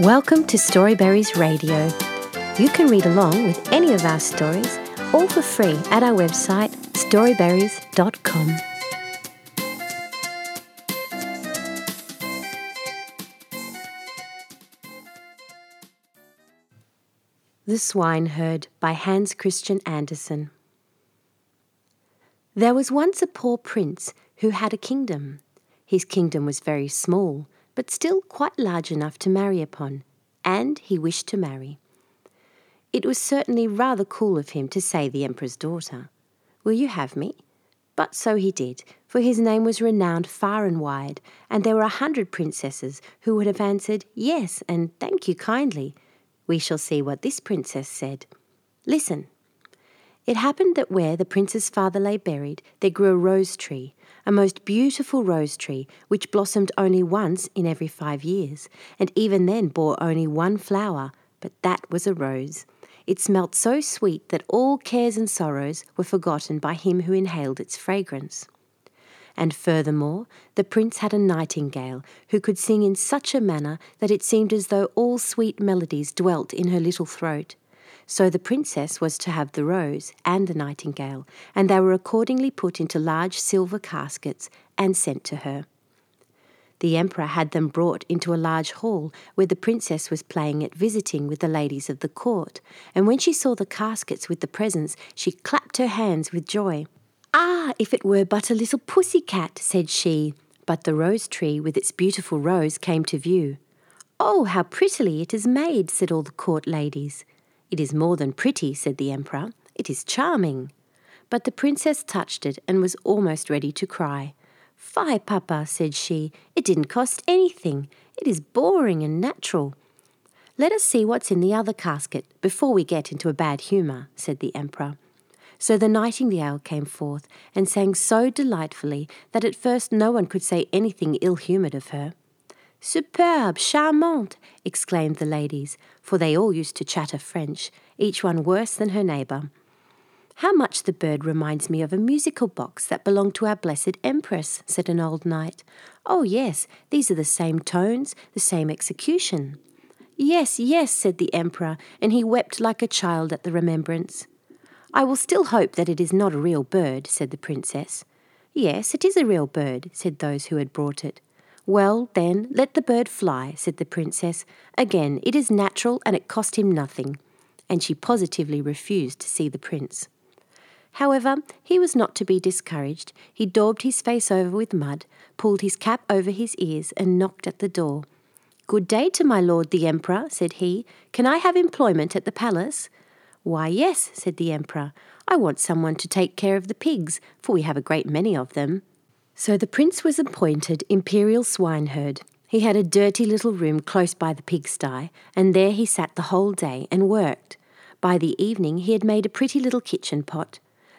Welcome to Storyberries Radio. You can read along with any of our stories, all for free, at our website storyberries.com. The Swineherd by Hans Christian Andersen. There was once a poor prince who had a kingdom. His kingdom was very small, but still quite large enough to marry upon, and he wished to marry. It was certainly rather cool of him to say the emperor's daughter, Will you have me? But so he did, for his name was renowned far and wide, and there were a hundred princesses who would have answered yes and thank you kindly. We shall see what this princess said. Listen. It happened that where the prince's father lay buried, there grew a rose tree, a most beautiful rose tree, which blossomed only once in every five years, and even then bore only one flower, but that was a rose. It smelt so sweet that all cares and sorrows were forgotten by him who inhaled its fragrance. And furthermore, the prince had a nightingale who could sing in such a manner that it seemed as though all sweet melodies dwelt in her little throat. So the princess was to have the rose and the nightingale, and they were accordingly put into large silver caskets and sent to her. The emperor had them brought into a large hall where the princess was playing at visiting with the ladies of the court, and when she saw the caskets with the presents, she clapped her hands with joy. Ah, if it were but a little pussy cat, said she. But the rose tree with its beautiful rose came to view. Oh, how prettily it is made, said all the court ladies. It is more than pretty, said the emperor. It is charming. But the princess touched it and was almost ready to cry. Fie, papa, said she. It didn't cost anything. It is boring and natural. Let us see what's in the other casket before we get into a bad humour, said the emperor. So the nightingale came forth and sang so delightfully that at first no one could say anything ill humoured of her. Superbe, charmante, exclaimed the ladies, for they all used to chatter French, each one worse than her neighbour. How much the bird reminds me of a musical box that belonged to our blessed Empress, said an old knight. Oh, yes, these are the same tones, the same execution. Yes, yes, said the Emperor, and he wept like a child at the remembrance. I will still hope that it is not a real bird, said the Princess. Yes, it is a real bird, said those who had brought it. Well, then, let the bird fly, said the princess. Again, it is natural and it cost him nothing. And she positively refused to see the prince. However, he was not to be discouraged. He daubed his face over with mud, pulled his cap over his ears, and knocked at the door. Good day to my lord the emperor, said he. Can I have employment at the palace? Why, yes, said the emperor. I want someone to take care of the pigs, for we have a great many of them. So the prince was appointed imperial swineherd. He had a dirty little room close by the pigsty, and there he sat the whole day and worked. By the evening he had made a pretty little kitchen pot.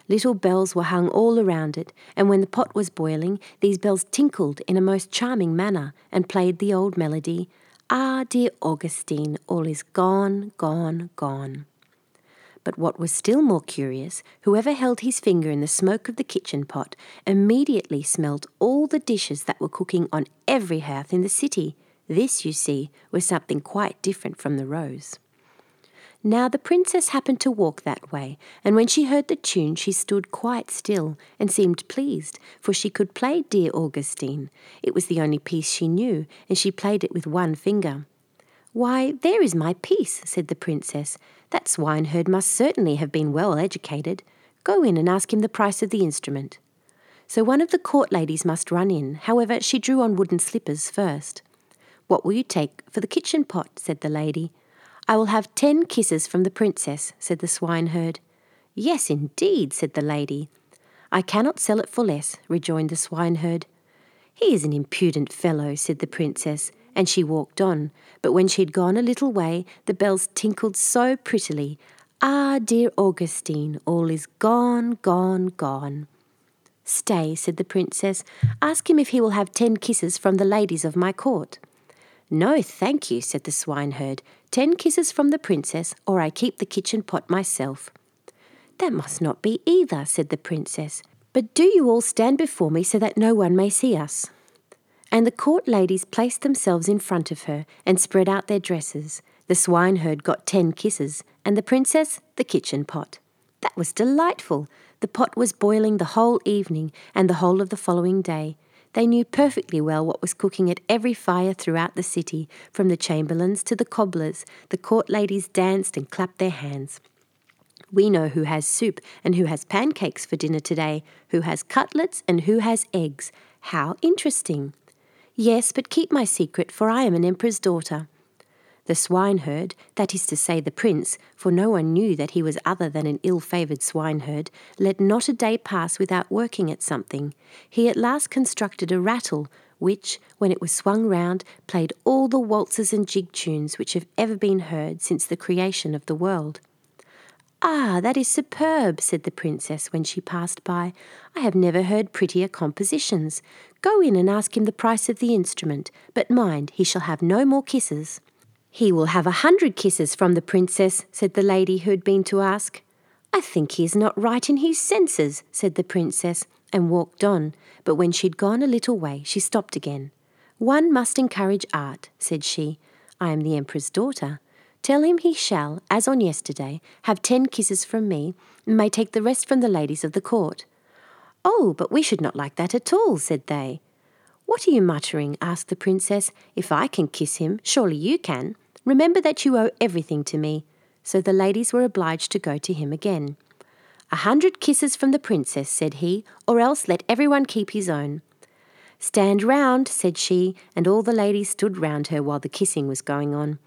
Little bells were hung all around it, and when the pot was boiling, these bells tinkled in a most charming manner and played the old melody Ah, dear Augustine, all is gone, gone, gone. But what was still more curious, whoever held his finger in the smoke of the kitchen pot immediately smelt all the dishes that were cooking on every hearth in the city. This, you see, was something quite different from the rose. Now the princess happened to walk that way, and when she heard the tune, she stood quite still and seemed pleased, for she could play Dear Augustine. It was the only piece she knew, and she played it with one finger. Why, there is my piece, said the princess. That swineherd must certainly have been well educated. Go in and ask him the price of the instrument. So one of the court ladies must run in. However, she drew on wooden slippers first. What will you take for the kitchen pot? said the lady. I will have ten kisses from the princess, said the swineherd. Yes, indeed, said the lady. I cannot sell it for less, rejoined the swineherd. He is an impudent fellow, said the princess and she walked on. But when she had gone a little way, the bells tinkled so prettily. Ah, dear Augustine, all is gone, gone, gone. Stay, said the princess. Ask him if he will have ten kisses from the ladies of my court. No, thank you, said the swineherd. Ten kisses from the princess, or I keep the kitchen pot myself. That must not be either, said the princess. But do you all stand before me so that no one may see us. And the court ladies placed themselves in front of her and spread out their dresses. The swineherd got ten kisses, and the princess the kitchen pot. That was delightful. The pot was boiling the whole evening and the whole of the following day. They knew perfectly well what was cooking at every fire throughout the city, from the chamberlains to the cobblers. The court ladies danced and clapped their hands. We know who has soup and who has pancakes for dinner today, who has cutlets and who has eggs. How interesting! Yes, but keep my secret, for I am an emperor's daughter. The swineherd, that is to say the prince, for no one knew that he was other than an ill favoured swineherd, let not a day pass without working at something. He at last constructed a rattle, which, when it was swung round, played all the waltzes and jig tunes which have ever been heard since the creation of the world. Ah, that is superb, said the princess when she passed by. I have never heard prettier compositions. Go in and ask him the price of the instrument, but mind, he shall have no more kisses. He will have a hundred kisses from the princess, said the lady who had been to ask. I think he is not right in his senses, said the princess, and walked on, but when she'd gone a little way, she stopped again. One must encourage art, said she. I am the emperor's daughter. Tell him he shall, as on yesterday, have ten kisses from me, and may take the rest from the ladies of the court. Oh, but we should not like that at all, said they. What are you muttering? asked the princess. If I can kiss him, surely you can. Remember that you owe everything to me. So the ladies were obliged to go to him again. A hundred kisses from the princess, said he, or else let everyone keep his own. Stand round, said she, and all the ladies stood round her while the kissing was going on.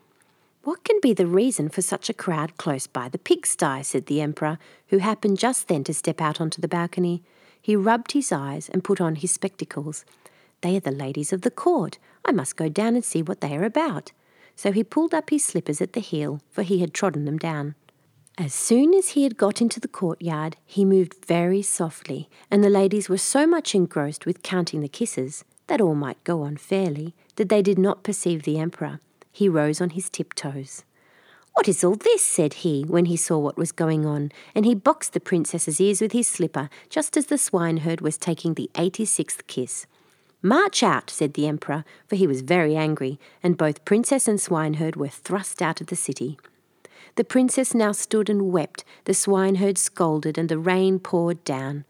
What can be the reason for such a crowd close by the pigsty? said the Emperor, who happened just then to step out onto the balcony. He rubbed his eyes and put on his spectacles. They are the ladies of the court. I must go down and see what they are about so he pulled up his slippers at the heel, for he had trodden them down. As soon as he had got into the courtyard, he moved very softly, and the ladies were so much engrossed with counting the kisses, that all might go on fairly, that they did not perceive the emperor. He rose on his tiptoes. What is all this? said he, when he saw what was going on, and he boxed the princess's ears with his slipper, just as the swineherd was taking the eighty sixth kiss. March out, said the emperor, for he was very angry, and both princess and swineherd were thrust out of the city. The princess now stood and wept, the swineherd scolded, and the rain poured down.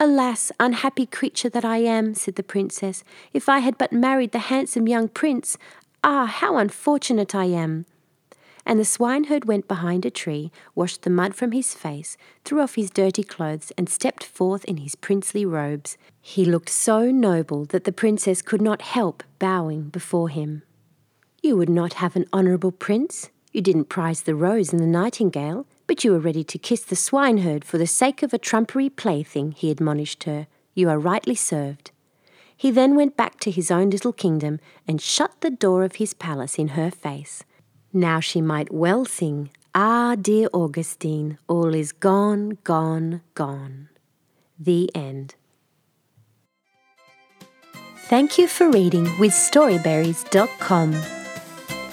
Alas, unhappy creature that I am, said the princess, if I had but married the handsome young prince. Ah, how unfortunate I am! And the swineherd went behind a tree, washed the mud from his face, threw off his dirty clothes, and stepped forth in his princely robes. He looked so noble that the princess could not help bowing before him. You would not have an honourable prince? You didn't prize the rose and the nightingale, but you were ready to kiss the swineherd for the sake of a trumpery plaything, he admonished her. You are rightly served. He then went back to his own little kingdom and shut the door of his palace in her face. Now she might well sing, Ah, dear Augustine, all is gone, gone, gone. The end. Thank you for reading with Storyberries.com.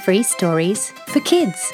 Free stories for kids.